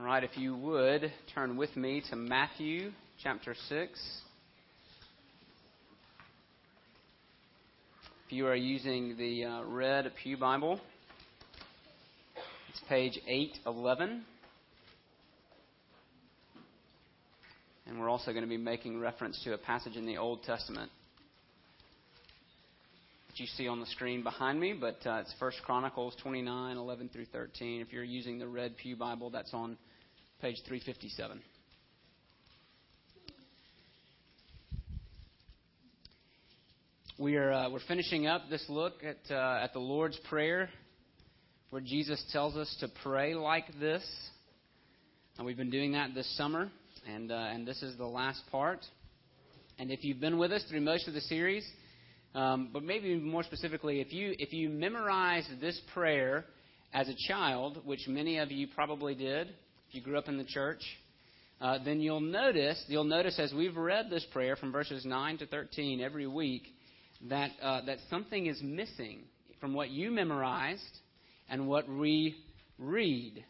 All right, if you would turn with me to Matthew chapter 6. If you are using the uh, red Pew Bible, it's page 811. And we're also going to be making reference to a passage in the Old Testament that you see on the screen behind me, but uh, it's First Chronicles 29, 11 through 13. If you're using the red Pew Bible, that's on page 357. We are uh, we're finishing up this look at uh, at the Lord's Prayer, where Jesus tells us to pray like this. And we've been doing that this summer, and uh, and this is the last part. And if you've been with us through most of the series, um, but maybe more specifically, if you if you memorized this prayer as a child, which many of you probably did, if you grew up in the church, uh, then you'll notice you'll notice as we've read this prayer from verses nine to thirteen every week that uh, that something is missing from what you memorized and what we read.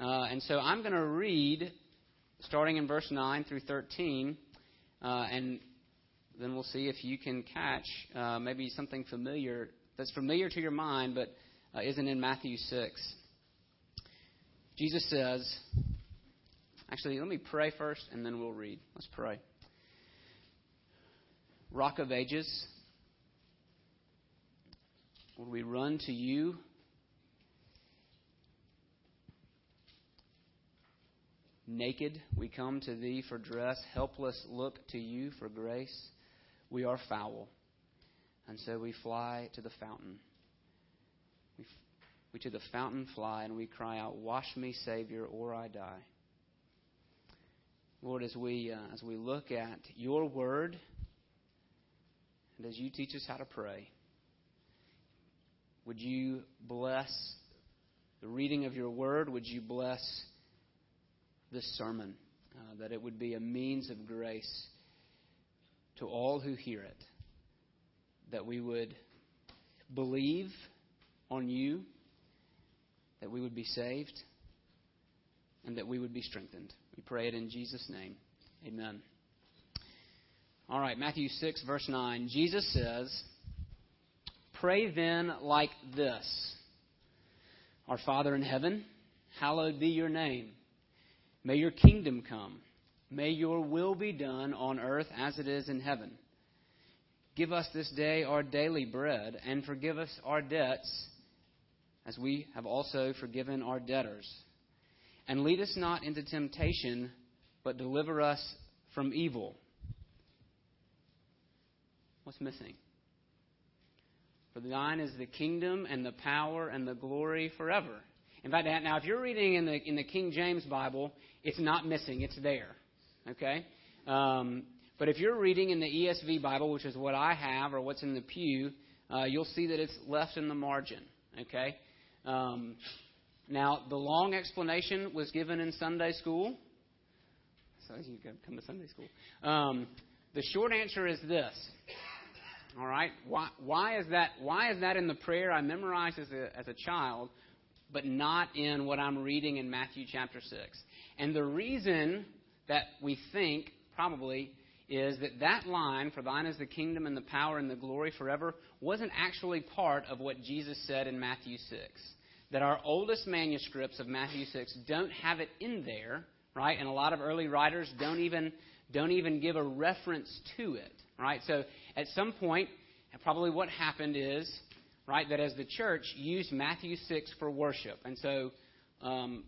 Uh, and so I'm going to read starting in verse 9 through 13, uh, and then we'll see if you can catch uh, maybe something familiar that's familiar to your mind but uh, isn't in Matthew 6. Jesus says, actually, let me pray first and then we'll read. Let's pray. Rock of Ages, Lord, we run to you. Naked, we come to thee for dress. Helpless, look to you for grace. We are foul, and so we fly to the fountain. We, to the fountain fly, and we cry out, Wash me, Savior, or I die. Lord, as we, uh, as we look at your word, and as you teach us how to pray, would you bless the reading of your word? Would you bless this sermon? Uh, that it would be a means of grace to all who hear it. That we would believe on you, that we would be saved, and that we would be strengthened. We pray it in Jesus' name. Amen. All right, Matthew 6, verse 9. Jesus says, Pray then like this Our Father in heaven, hallowed be your name. May your kingdom come. May your will be done on earth as it is in heaven. Give us this day our daily bread, and forgive us our debts as we have also forgiven our debtors. And lead us not into temptation, but deliver us from evil. What's missing? For thine is the kingdom and the power and the glory forever. In fact, now if you're reading in the in the King James Bible, it's not missing; it's there. Okay. Um, but if you're reading in the ESV Bible, which is what I have or what's in the pew, uh, you'll see that it's left in the margin. Okay. Um, now the long explanation was given in Sunday school. So you can come to Sunday school. Um, the short answer is this. All right? Why, why, is that, why is that in the prayer I memorized as a, as a child, but not in what I'm reading in Matthew chapter 6? And the reason that we think, probably, is that that line, for thine is the kingdom and the power and the glory forever, wasn't actually part of what Jesus said in Matthew 6. That our oldest manuscripts of Matthew 6 don't have it in there, right? And a lot of early writers don't even, don't even give a reference to it, right? So at some point, probably what happened is, right, that as the church used Matthew 6 for worship. And so um,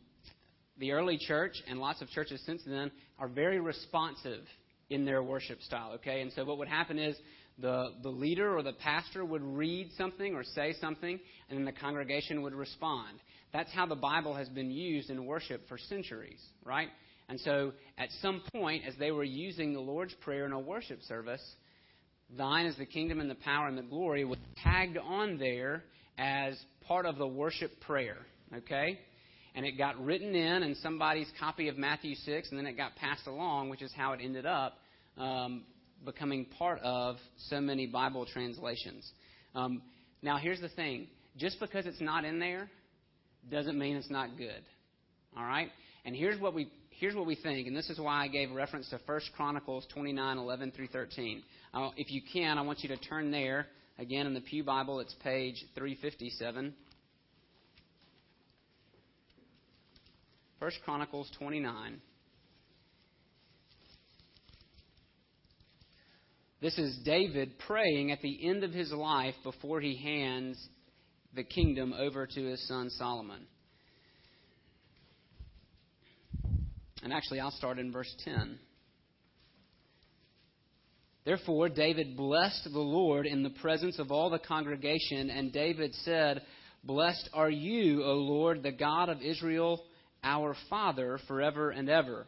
the early church and lots of churches since then are very responsive in their worship style, okay? And so what would happen is the, the leader or the pastor would read something or say something, and then the congregation would respond. That's how the Bible has been used in worship for centuries, right? And so at some point, as they were using the Lord's Prayer in a worship service, Thine is the kingdom and the power and the glory was tagged on there as part of the worship prayer. Okay? And it got written in in somebody's copy of Matthew 6, and then it got passed along, which is how it ended up um, becoming part of so many Bible translations. Um, now, here's the thing just because it's not in there doesn't mean it's not good. All right? And here's what we here's what we think, and this is why I gave reference to 1 Chronicles 29, 11 through 13. Uh, if you can, I want you to turn there. Again, in the Pew Bible, it's page 357. 1 Chronicles 29. This is David praying at the end of his life before he hands the kingdom over to his son Solomon. And actually, I'll start in verse 10. Therefore, David blessed the Lord in the presence of all the congregation, and David said, Blessed are you, O Lord, the God of Israel, our Father, forever and ever.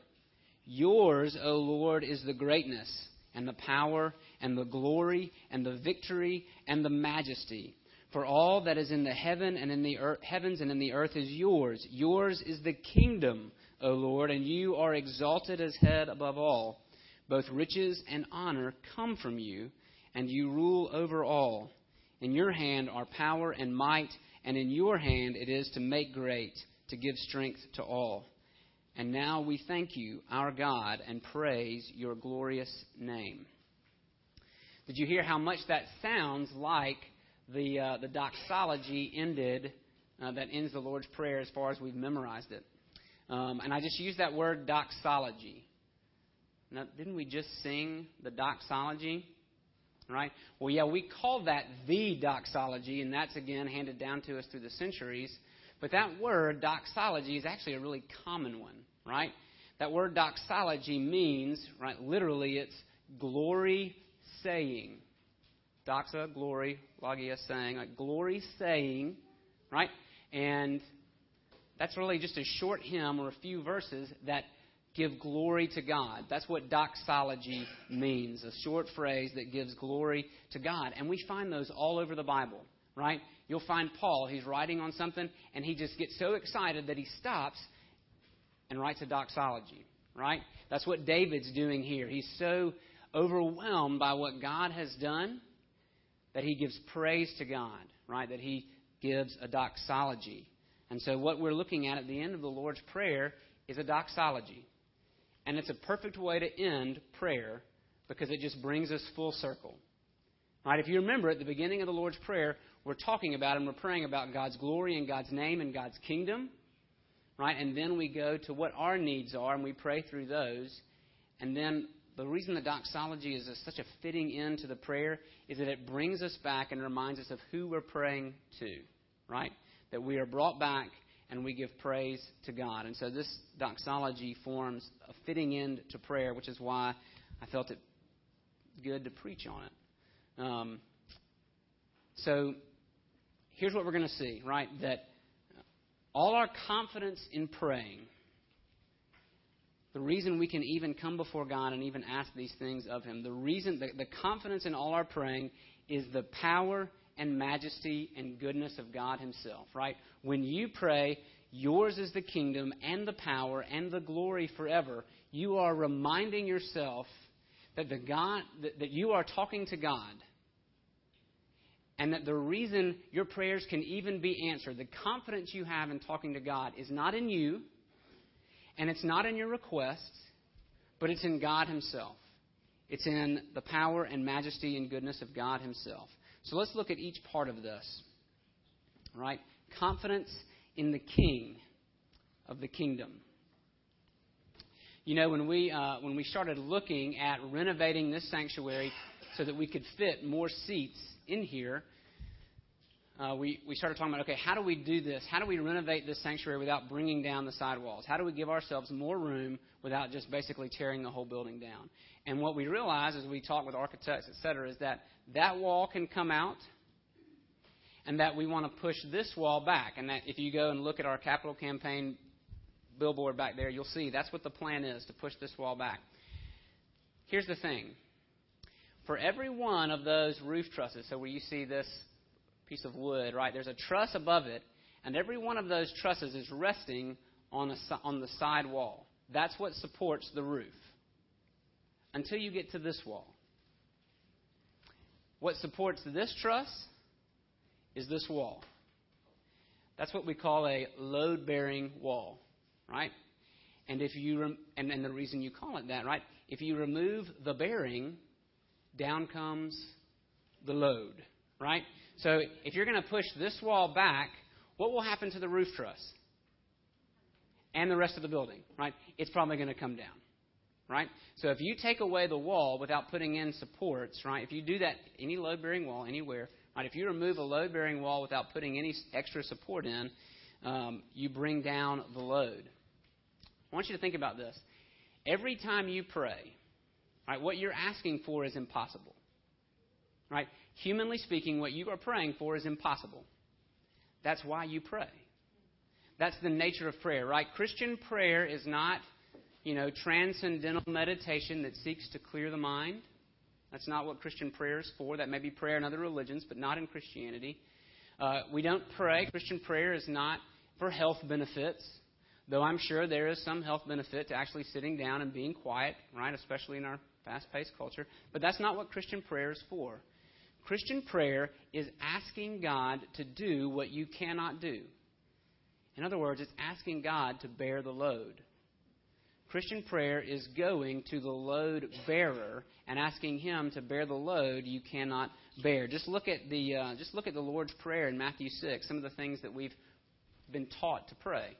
Yours, O Lord, is the greatness, and the power, and the glory, and the victory, and the majesty. For all that is in the heaven and in the earth, heavens and in the earth is yours. Yours is the kingdom O Lord, and you are exalted as head above all. Both riches and honor come from you, and you rule over all. In your hand are power and might, and in your hand it is to make great, to give strength to all. And now we thank you, our God, and praise your glorious name. Did you hear how much that sounds like the, uh, the doxology ended, uh, that ends the Lord's Prayer as far as we've memorized it? Um, and I just used that word doxology. Now, didn't we just sing the doxology? Right? Well, yeah, we call that the doxology, and that's again handed down to us through the centuries. But that word, doxology, is actually a really common one, right? That word doxology means, right, literally, it's glory saying. Doxa, glory, logia, saying, like glory saying, right? And that's really just a short hymn or a few verses that give glory to God. That's what doxology means, a short phrase that gives glory to God. And we find those all over the Bible, right? You'll find Paul, he's writing on something, and he just gets so excited that he stops and writes a doxology, right? That's what David's doing here. He's so overwhelmed by what God has done that he gives praise to God, right? That he gives a doxology. And so, what we're looking at at the end of the Lord's Prayer is a doxology. And it's a perfect way to end prayer because it just brings us full circle. Right? If you remember at the beginning of the Lord's Prayer, we're talking about and we're praying about God's glory and God's name and God's kingdom. Right? And then we go to what our needs are and we pray through those. And then the reason the doxology is such a fitting end to the prayer is that it brings us back and reminds us of who we're praying to. Right? that we are brought back and we give praise to God. And so this doxology forms a fitting end to prayer, which is why I felt it good to preach on it. Um, so here's what we're going to see, right? That all our confidence in praying, the reason we can even come before God and even ask these things of Him, the reason, the, the confidence in all our praying is the power and majesty and goodness of God Himself, right? When you pray, yours is the kingdom and the power and the glory forever, you are reminding yourself that the God that, that you are talking to God and that the reason your prayers can even be answered, the confidence you have in talking to God is not in you and it's not in your requests, but it's in God Himself. It's in the power and majesty and goodness of God Himself. So let's look at each part of this. Right? Confidence in the King of the kingdom. You know, when we, uh, when we started looking at renovating this sanctuary so that we could fit more seats in here, uh, we, we started talking about okay, how do we do this? How do we renovate this sanctuary without bringing down the sidewalls? How do we give ourselves more room without just basically tearing the whole building down? And what we realized as we talked with architects, et cetera, is that that wall can come out and that we want to push this wall back. And that if you go and look at our capital campaign billboard back there, you'll see that's what the plan is to push this wall back. Here's the thing for every one of those roof trusses, so where you see this piece of wood, right, there's a truss above it, and every one of those trusses is resting on, a, on the side wall. That's what supports the roof until you get to this wall. What supports this truss is this wall. That's what we call a load bearing wall, right? And if you rem- and, and the reason you call it that, right? If you remove the bearing, down comes the load, right? So if you're going to push this wall back, what will happen to the roof truss and the rest of the building, right? It's probably going to come down, right? So if you take away the wall without putting in supports, right? If you do that any load bearing wall anywhere, right? If you remove a load bearing wall without putting any extra support in, um, you bring down the load. I want you to think about this. Every time you pray, right, what you're asking for is impossible. Right? Humanly speaking, what you are praying for is impossible. That's why you pray. That's the nature of prayer, right? Christian prayer is not, you know, transcendental meditation that seeks to clear the mind. That's not what Christian prayer is for. That may be prayer in other religions, but not in Christianity. Uh, we don't pray. Christian prayer is not for health benefits. Though I'm sure there is some health benefit to actually sitting down and being quiet, right? Especially in our fast paced culture. But that's not what Christian prayer is for. Christian prayer is asking God to do what you cannot do. In other words, it's asking God to bear the load. Christian prayer is going to the load bearer and asking Him to bear the load you cannot bear. Just look at the uh, just look at the Lord's prayer in Matthew six. Some of the things that we've been taught to pray.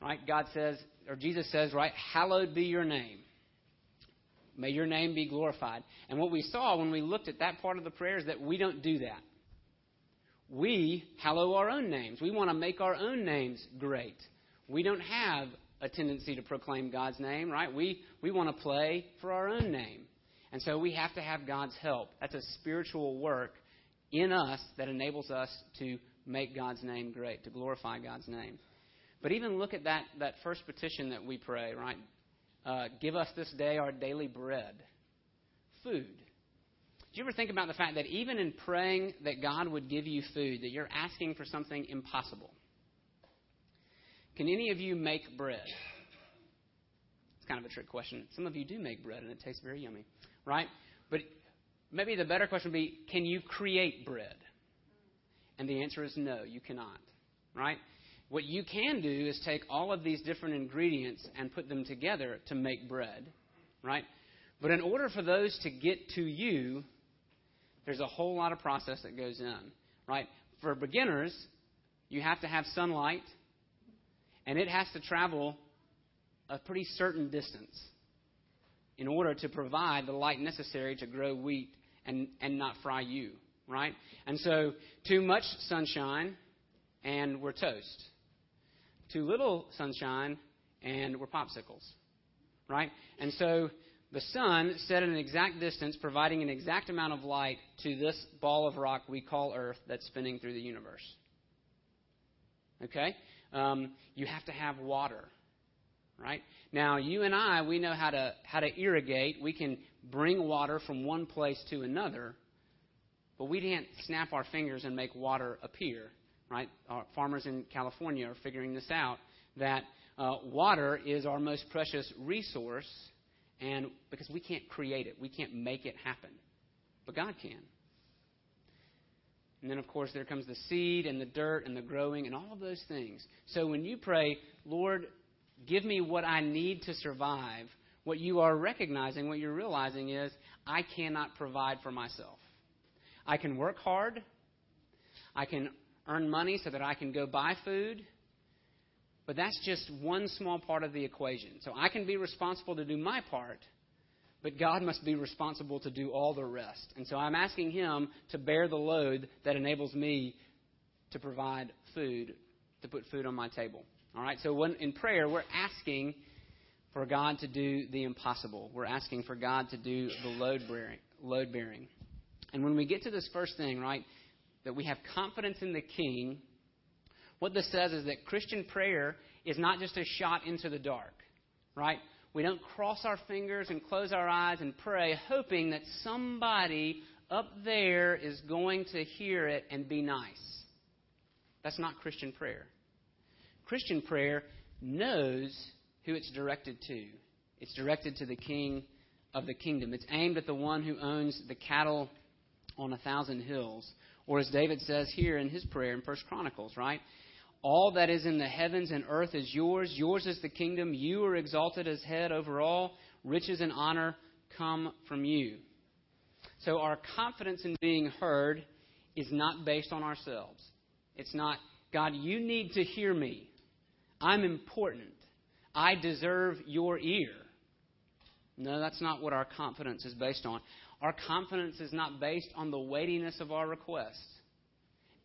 Right? God says, or Jesus says, right, hallowed be your name. May your name be glorified. And what we saw when we looked at that part of the prayer is that we don't do that. We hallow our own names. We want to make our own names great. We don't have a tendency to proclaim God's name, right? We, we want to play for our own name. And so we have to have God's help. That's a spiritual work in us that enables us to make God's name great, to glorify God's name. But even look at that, that first petition that we pray, right? Uh, give us this day our daily bread. Food. Do you ever think about the fact that even in praying that God would give you food, that you're asking for something impossible? Can any of you make bread? It's kind of a trick question. Some of you do make bread, and it tastes very yummy, right? But maybe the better question would be can you create bread? And the answer is no, you cannot, right? What you can do is take all of these different ingredients and put them together to make bread, right? But in order for those to get to you, there's a whole lot of process that goes in, right? For beginners, you have to have sunlight, and it has to travel a pretty certain distance in order to provide the light necessary to grow wheat and, and not fry you, right? And so, too much sunshine, and we're toast too little sunshine, and we're popsicles. Right? And so the sun set at an exact distance, providing an exact amount of light to this ball of rock we call Earth that's spinning through the universe. Okay? Um, you have to have water. Right? Now, you and I, we know how to, how to irrigate. We can bring water from one place to another, but we can't snap our fingers and make water appear right? Our farmers in California are figuring this out that uh, water is our most precious resource, and because we can't create it, we can't make it happen, but God can. And then, of course, there comes the seed and the dirt and the growing and all of those things. So when you pray, Lord, give me what I need to survive, what you are recognizing, what you're realizing is, I cannot provide for myself. I can work hard. I can earn money so that I can go buy food. But that's just one small part of the equation. So I can be responsible to do my part, but God must be responsible to do all the rest. And so I'm asking Him to bear the load that enables me to provide food, to put food on my table. All right? So when, in prayer, we're asking for God to do the impossible. We're asking for God to do the load bearing. Load bearing. And when we get to this first thing, right, that we have confidence in the King, what this says is that Christian prayer is not just a shot into the dark, right? We don't cross our fingers and close our eyes and pray hoping that somebody up there is going to hear it and be nice. That's not Christian prayer. Christian prayer knows who it's directed to. It's directed to the king of the kingdom. It's aimed at the one who owns the cattle on a thousand hills. Or as David says here in his prayer in First Chronicles, right? All that is in the heavens and earth is yours. Yours is the kingdom. You are exalted as head over all. Riches and honor come from you. So our confidence in being heard is not based on ourselves. It's not, God, you need to hear me. I'm important. I deserve your ear. No, that's not what our confidence is based on. Our confidence is not based on the weightiness of our requests.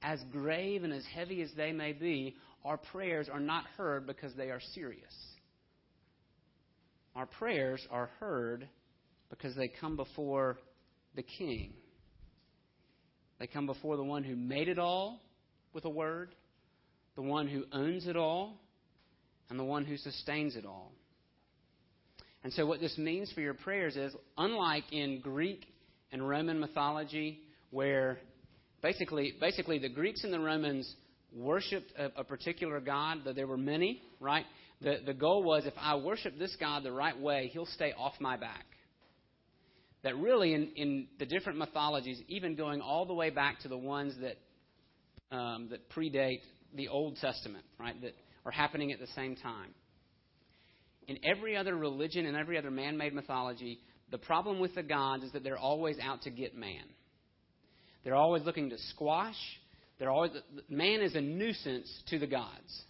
As grave and as heavy as they may be, our prayers are not heard because they are serious. Our prayers are heard because they come before the King. They come before the one who made it all with a word, the one who owns it all, and the one who sustains it all. And so, what this means for your prayers is unlike in Greek and Roman mythology, where basically, basically the Greeks and the Romans worshipped a, a particular god, though there were many, right? The, the goal was if I worship this God the right way, he'll stay off my back. That really, in, in the different mythologies, even going all the way back to the ones that, um, that predate the Old Testament, right, that are happening at the same time. In every other religion and every other man made mythology, the problem with the gods is that they're always out to get man. They're always looking to squash. They're always, man is a nuisance to the gods.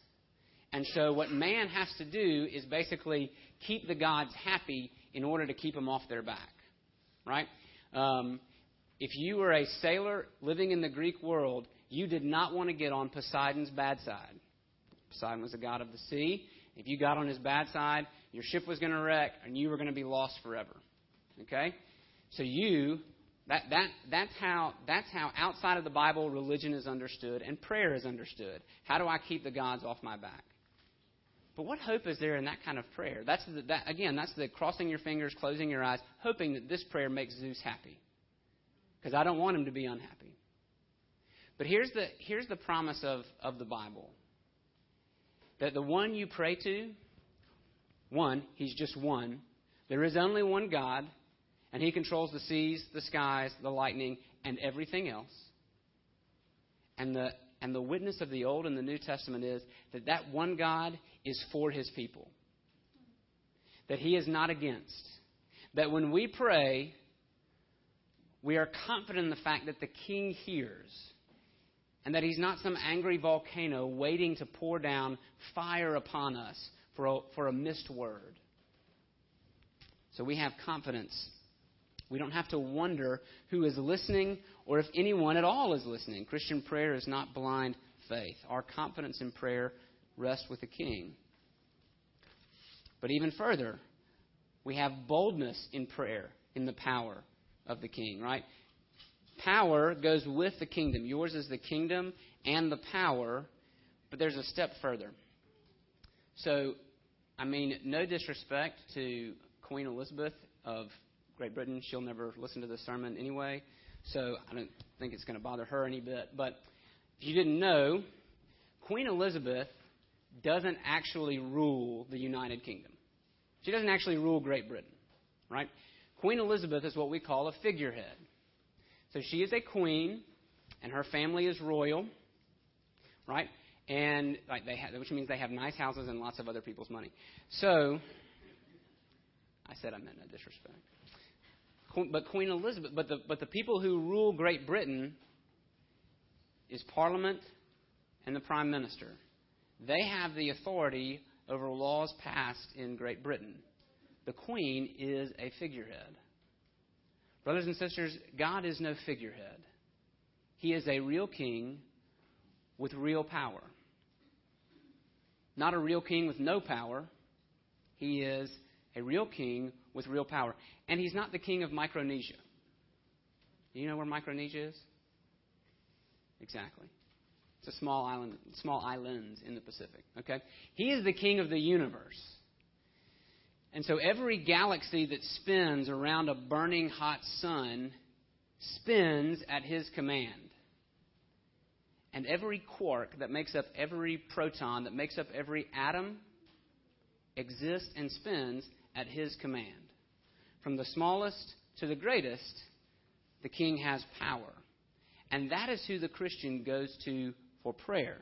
And so, what man has to do is basically keep the gods happy in order to keep them off their back. Right? Um, if you were a sailor living in the Greek world, you did not want to get on Poseidon's bad side. Poseidon was the god of the sea. If you got on his bad side, your ship was going to wreck and you were going to be lost forever. Okay? So you that, that, that's, how, that's how outside of the Bible religion is understood and prayer is understood. How do I keep the gods off my back? But what hope is there in that kind of prayer? That's the, that, again, that's the crossing your fingers, closing your eyes, hoping that this prayer makes Zeus happy. Because I don't want him to be unhappy. But here's the, here's the promise of, of the Bible that the one you pray to, one, he's just one. There is only one God, and he controls the seas, the skies, the lightning, and everything else. And the, and the witness of the Old and the New Testament is that that one God is for his people, that he is not against. That when we pray, we are confident in the fact that the king hears and that he's not some angry volcano waiting to pour down fire upon us for a, for a missed word. So we have confidence. We don't have to wonder who is listening or if anyone at all is listening. Christian prayer is not blind faith. Our confidence in prayer rests with the King. But even further, we have boldness in prayer in the power of the King, right? Power goes with the kingdom. Yours is the kingdom and the power, but there's a step further. So, I mean, no disrespect to Queen Elizabeth of Great Britain. She'll never listen to this sermon anyway, so I don't think it's going to bother her any bit. But if you didn't know, Queen Elizabeth doesn't actually rule the United Kingdom. She doesn't actually rule Great Britain, right? Queen Elizabeth is what we call a figurehead. So she is a queen, and her family is royal, right? And like they have, which means they have nice houses and lots of other people's money. So I said I meant no disrespect. But Queen Elizabeth, but the but the people who rule Great Britain is Parliament and the Prime Minister. They have the authority over laws passed in Great Britain. The Queen is a figurehead. Brothers and sisters, God is no figurehead. He is a real king with real power. Not a real king with no power. He is a real king with real power. And he's not the king of Micronesia. Do you know where Micronesia is? Exactly. It's a small island, small islands in the Pacific. Okay? He is the king of the universe. And so every galaxy that spins around a burning hot sun spins at his command. And every quark that makes up every proton, that makes up every atom, exists and spins at his command. From the smallest to the greatest, the king has power. And that is who the Christian goes to for prayer.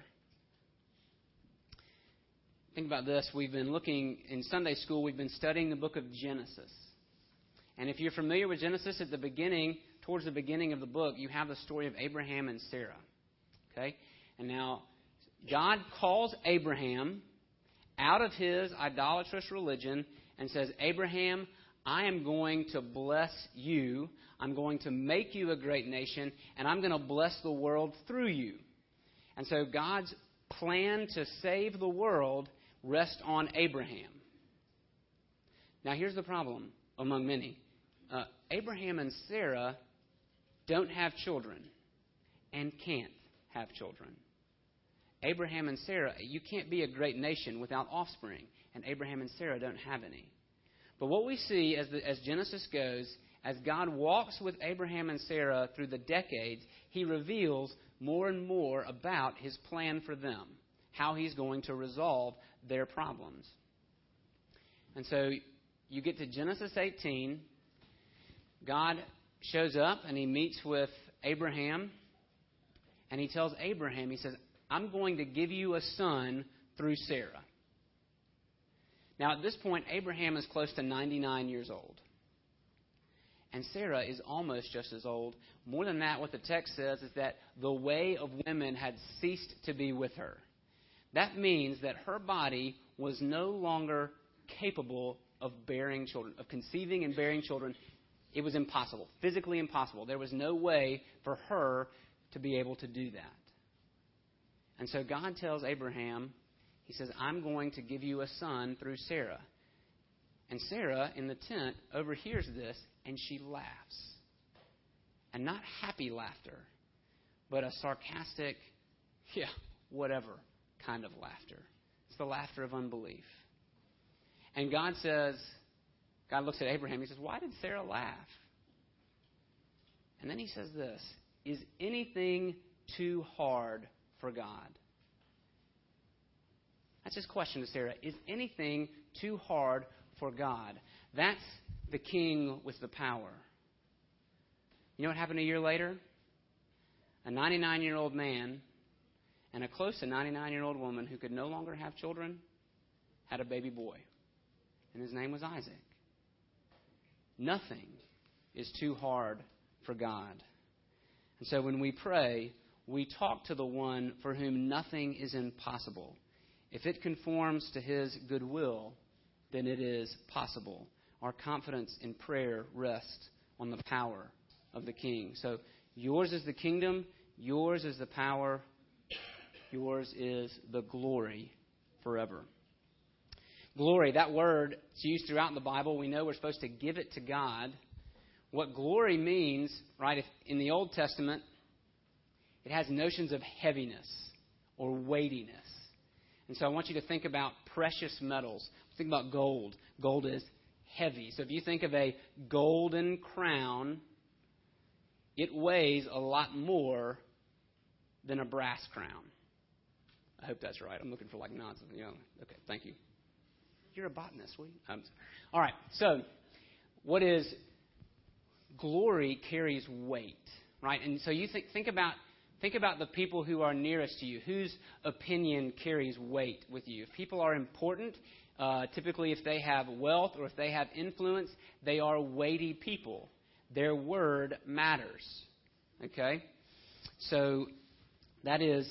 Think about this. We've been looking in Sunday school, we've been studying the book of Genesis. And if you're familiar with Genesis, at the beginning, towards the beginning of the book, you have the story of Abraham and Sarah. Okay? And now, God calls Abraham out of his idolatrous religion and says, Abraham, I am going to bless you. I'm going to make you a great nation, and I'm going to bless the world through you. And so God's plan to save the world rests on Abraham. Now, here's the problem among many uh, Abraham and Sarah don't have children and can't have children. Abraham and Sarah, you can't be a great nation without offspring, and Abraham and Sarah don't have any. But what we see as, the, as Genesis goes, as God walks with Abraham and Sarah through the decades, he reveals more and more about his plan for them, how he's going to resolve their problems. And so you get to Genesis 18. God shows up and he meets with Abraham. And he tells Abraham, he says, I'm going to give you a son through Sarah. Now, at this point, Abraham is close to 99 years old. And Sarah is almost just as old. More than that, what the text says is that the way of women had ceased to be with her. That means that her body was no longer capable of bearing children, of conceiving and bearing children. It was impossible, physically impossible. There was no way for her to be able to do that. And so God tells Abraham, He says, I'm going to give you a son through Sarah. And Sarah, in the tent, overhears this and she laughs. And not happy laughter, but a sarcastic, yeah, whatever kind of laughter. It's the laughter of unbelief. And God says, God looks at Abraham, he says, Why did Sarah laugh? And then he says this Is anything too hard for God? That's his question to Sarah. Is anything too hard for God? That's the king with the power. You know what happened a year later? A 99 year old man and a close to 99 year old woman who could no longer have children had a baby boy. And his name was Isaac. Nothing is too hard for God. And so when we pray, we talk to the one for whom nothing is impossible. If it conforms to his goodwill, then it is possible. Our confidence in prayer rests on the power of the King. So yours is the kingdom, yours is the power, yours is the glory forever. Glory, that word is used throughout the Bible. We know we're supposed to give it to God. What glory means, right, in the Old Testament, it has notions of heaviness or weightiness. And so I want you to think about precious metals. Think about gold. Gold is heavy. So if you think of a golden crown, it weighs a lot more than a brass crown. I hope that's right. I'm looking for like nods. You know, okay, thank you. You're a botanist, will you? All right. So, what is glory carries weight, right? And so you think think about think about the people who are nearest to you, whose opinion carries weight with you. If people are important, uh, typically if they have wealth or if they have influence, they are weighty people. Their word matters. Okay, so that is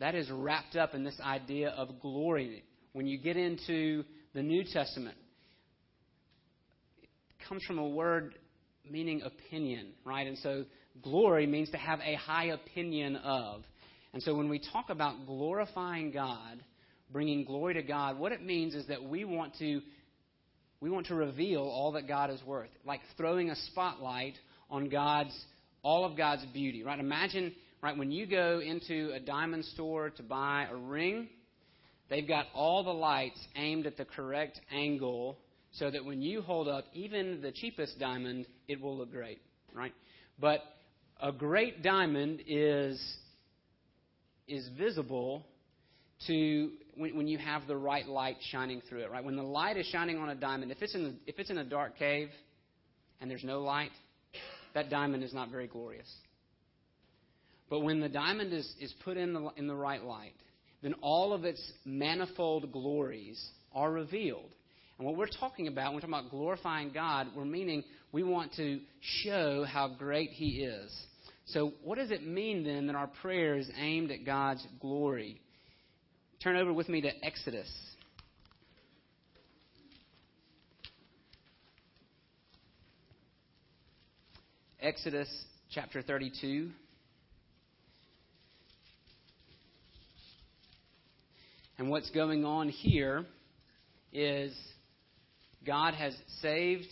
that is wrapped up in this idea of glory. When you get into the New Testament, it comes from a word meaning opinion, right? And so glory means to have a high opinion of. And so when we talk about glorifying God, bringing glory to God, what it means is that we want to we want to reveal all that God is worth, like throwing a spotlight on God's all of God's beauty, right? Imagine right? When you go into a diamond store to buy a ring, they've got all the lights aimed at the correct angle so that when you hold up even the cheapest diamond, it will look great, right? But a great diamond is is visible to when, when you have the right light shining through it, right? When the light is shining on a diamond, if it's in if it's in a dark cave and there's no light, that diamond is not very glorious. But when the diamond is, is put in the, in the right light, then all of its manifold glories are revealed. And what we're talking about, when we're talking about glorifying God, we're meaning we want to show how great He is. So, what does it mean then that our prayer is aimed at God's glory? Turn over with me to Exodus. Exodus chapter 32. And what's going on here is God has saved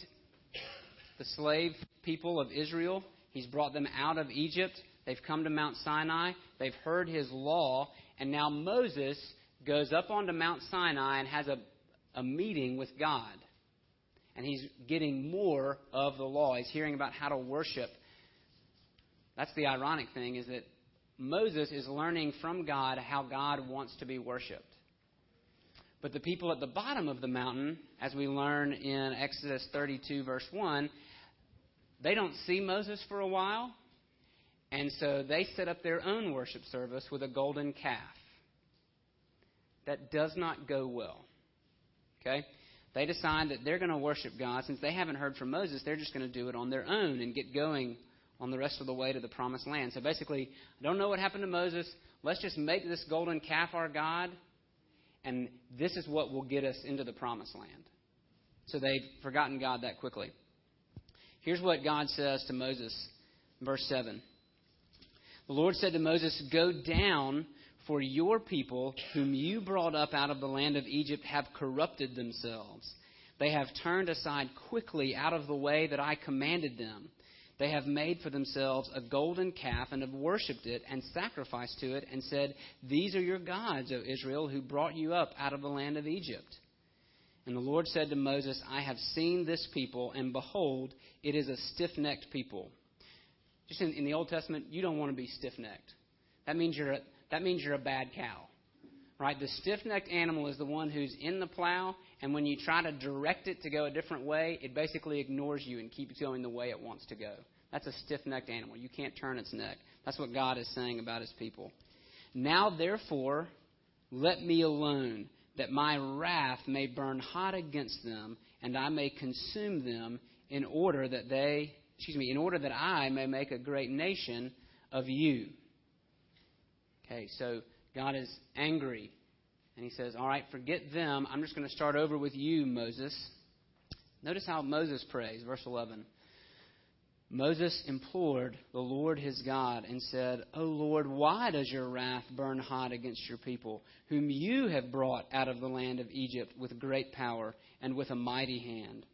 the slave people of Israel. He's brought them out of Egypt. They've come to Mount Sinai. They've heard his law. And now Moses goes up onto Mount Sinai and has a, a meeting with God. And he's getting more of the law. He's hearing about how to worship. That's the ironic thing, is that Moses is learning from God how God wants to be worshiped. But the people at the bottom of the mountain, as we learn in Exodus 32, verse 1, they don't see Moses for a while, and so they set up their own worship service with a golden calf. That does not go well. Okay? They decide that they're going to worship God. Since they haven't heard from Moses, they're just going to do it on their own and get going on the rest of the way to the promised land. So basically, I don't know what happened to Moses. Let's just make this golden calf our God and this is what will get us into the promised land. So they've forgotten God that quickly. Here's what God says to Moses, verse 7. The Lord said to Moses, Go down, for your people, whom you brought up out of the land of Egypt, have corrupted themselves. They have turned aside quickly out of the way that I commanded them. They have made for themselves a golden calf and have worshipped it and sacrificed to it and said, These are your gods, O Israel, who brought you up out of the land of Egypt. And the Lord said to Moses, I have seen this people, and behold, it is a stiff necked people. Just in, in, the Old Testament, you don't want to be stiff necked. That means you're a, that means you're a bad cow. Right? The stiff necked animal is the one who's in the plow, and when you try to direct it to go a different way, it basically ignores you and keeps going the way it wants to go. That's a stiff necked animal. You can't turn its neck. That's what God is saying about his people. Now, therefore, let me alone, that my wrath may burn hot against them, and I may consume them in order that they, excuse me, in order that I may make a great nation of you. Okay, so God is angry. And he says, All right, forget them. I'm just going to start over with you, Moses. Notice how Moses prays, verse 11. Moses implored the Lord his God and said, O Lord, why does your wrath burn hot against your people, whom you have brought out of the land of Egypt with great power and with a mighty hand?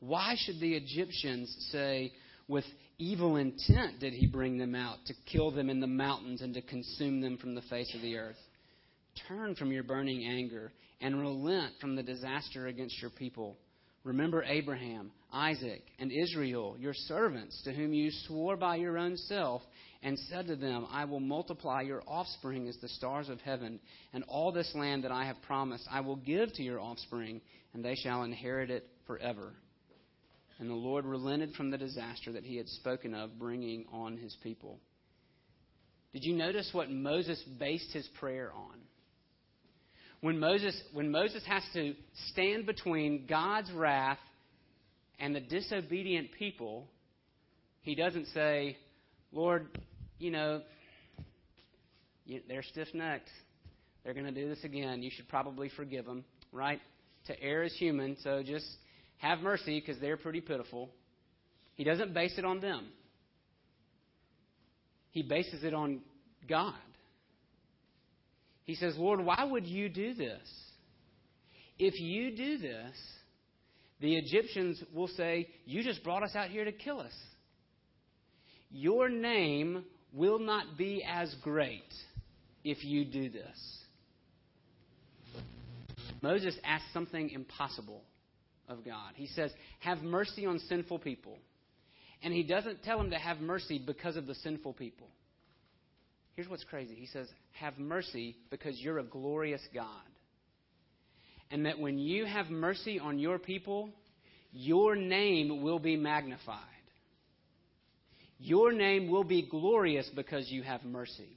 Why should the Egyptians say, with evil intent did he bring them out, to kill them in the mountains and to consume them from the face of the earth. Turn from your burning anger and relent from the disaster against your people. Remember Abraham, Isaac, and Israel, your servants, to whom you swore by your own self, and said to them, I will multiply your offspring as the stars of heaven, and all this land that I have promised I will give to your offspring, and they shall inherit it forever. And the Lord relented from the disaster that he had spoken of bringing on his people. Did you notice what Moses based his prayer on? When Moses, when Moses has to stand between God's wrath and the disobedient people, he doesn't say, Lord, you know, they're stiff necked. They're going to do this again. You should probably forgive them, right? To err is human, so just have mercy because they're pretty pitiful. He doesn't base it on them, he bases it on God. He says, Lord, why would you do this? If you do this, the Egyptians will say, You just brought us out here to kill us. Your name will not be as great if you do this. Moses asked something impossible of God. He says, Have mercy on sinful people. And he doesn't tell him to have mercy because of the sinful people. Here's what's crazy. He says, Have mercy because you're a glorious God. And that when you have mercy on your people, your name will be magnified. Your name will be glorious because you have mercy.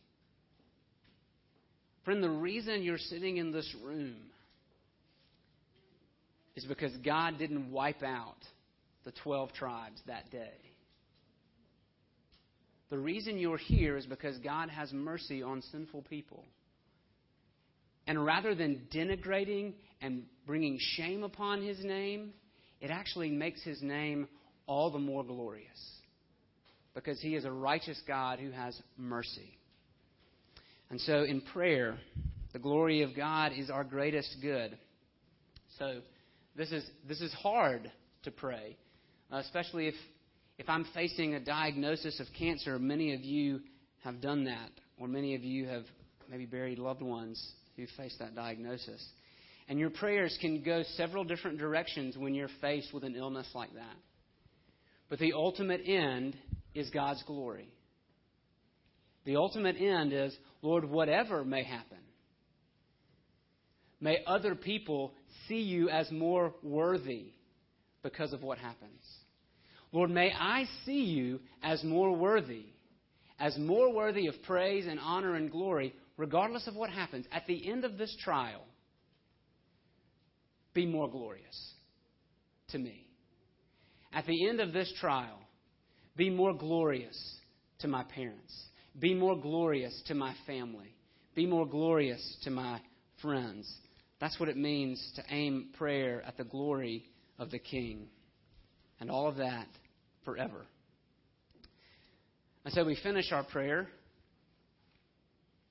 Friend, the reason you're sitting in this room is because God didn't wipe out the 12 tribes that day. The reason you're here is because God has mercy on sinful people. And rather than denigrating and bringing shame upon his name, it actually makes his name all the more glorious. Because he is a righteous God who has mercy. And so in prayer, the glory of God is our greatest good. So this is, this is hard to pray, uh, especially if, if I'm facing a diagnosis of cancer. Many of you have done that, or many of you have maybe buried loved ones who face that diagnosis. And your prayers can go several different directions when you're faced with an illness like that. But the ultimate end is God's glory. The ultimate end is, Lord, whatever may happen, may other people see you as more worthy because of what happens. Lord, may I see you as more worthy, as more worthy of praise and honor and glory, regardless of what happens. At the end of this trial, be more glorious to me. At the end of this trial, be more glorious to my parents. Be more glorious to my family. Be more glorious to my friends. That's what it means to aim prayer at the glory of the King. And all of that forever. And so we finish our prayer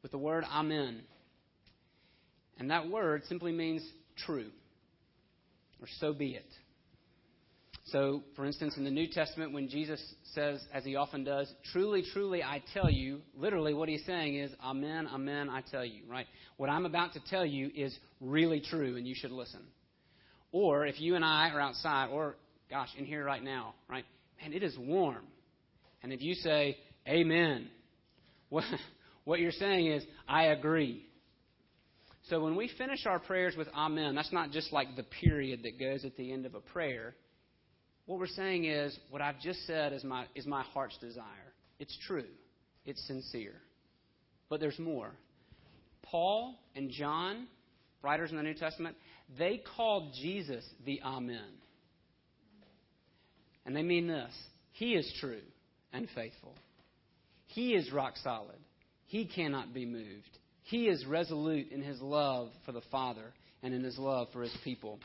with the word Amen. And that word simply means true, or so be it. So, for instance, in the New Testament, when Jesus says, as he often does, truly, truly, I tell you, literally what he's saying is, Amen, Amen, I tell you, right? What I'm about to tell you is really true, and you should listen. Or if you and I are outside, or, gosh, in here right now, right? Man, it is warm. And if you say, Amen, what, what you're saying is, I agree. So when we finish our prayers with Amen, that's not just like the period that goes at the end of a prayer. What we're saying is, what I've just said is my, is my heart's desire. It's true, it's sincere. But there's more. Paul and John, writers in the New Testament, they called Jesus the Amen. And they mean this He is true and faithful, He is rock solid, He cannot be moved. He is resolute in His love for the Father and in His love for His people.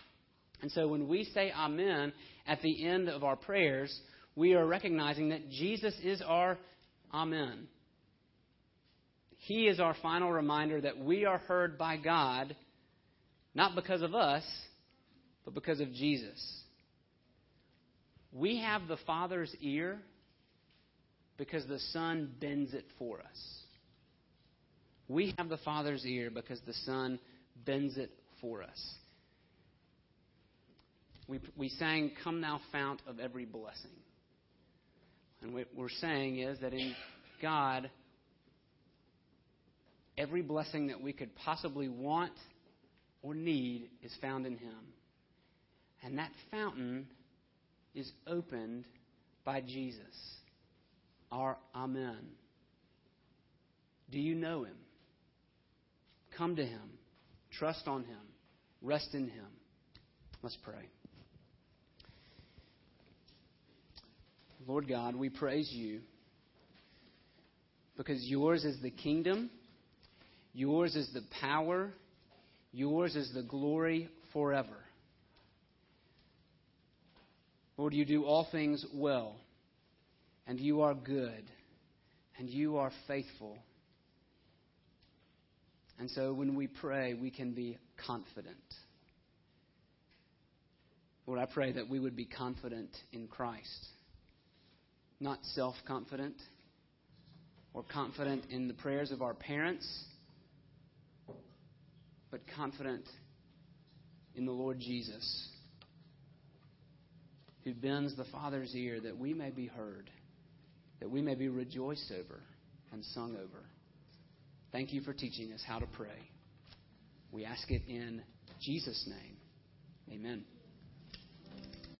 And so when we say Amen at the end of our prayers, we are recognizing that Jesus is our Amen. He is our final reminder that we are heard by God, not because of us, but because of Jesus. We have the Father's ear because the Son bends it for us. We have the Father's ear because the Son bends it for us we, we sang, Come Thou Fount of Every Blessing. And what we're saying is that in God, every blessing that we could possibly want or need is found in Him. And that fountain is opened by Jesus, our Amen. Do you know Him? Come to Him, trust on Him, rest in Him. Let's pray. Lord God, we praise you because yours is the kingdom, yours is the power, yours is the glory forever. Lord, you do all things well, and you are good, and you are faithful. And so when we pray, we can be confident. Lord, I pray that we would be confident in Christ not self confident or confident in the prayers of our parents, but confident in the Lord Jesus, who bends the Father's ear that we may be heard, that we may be rejoiced over and sung over. Thank you for teaching us how to pray. We ask it in Jesus' name. Amen.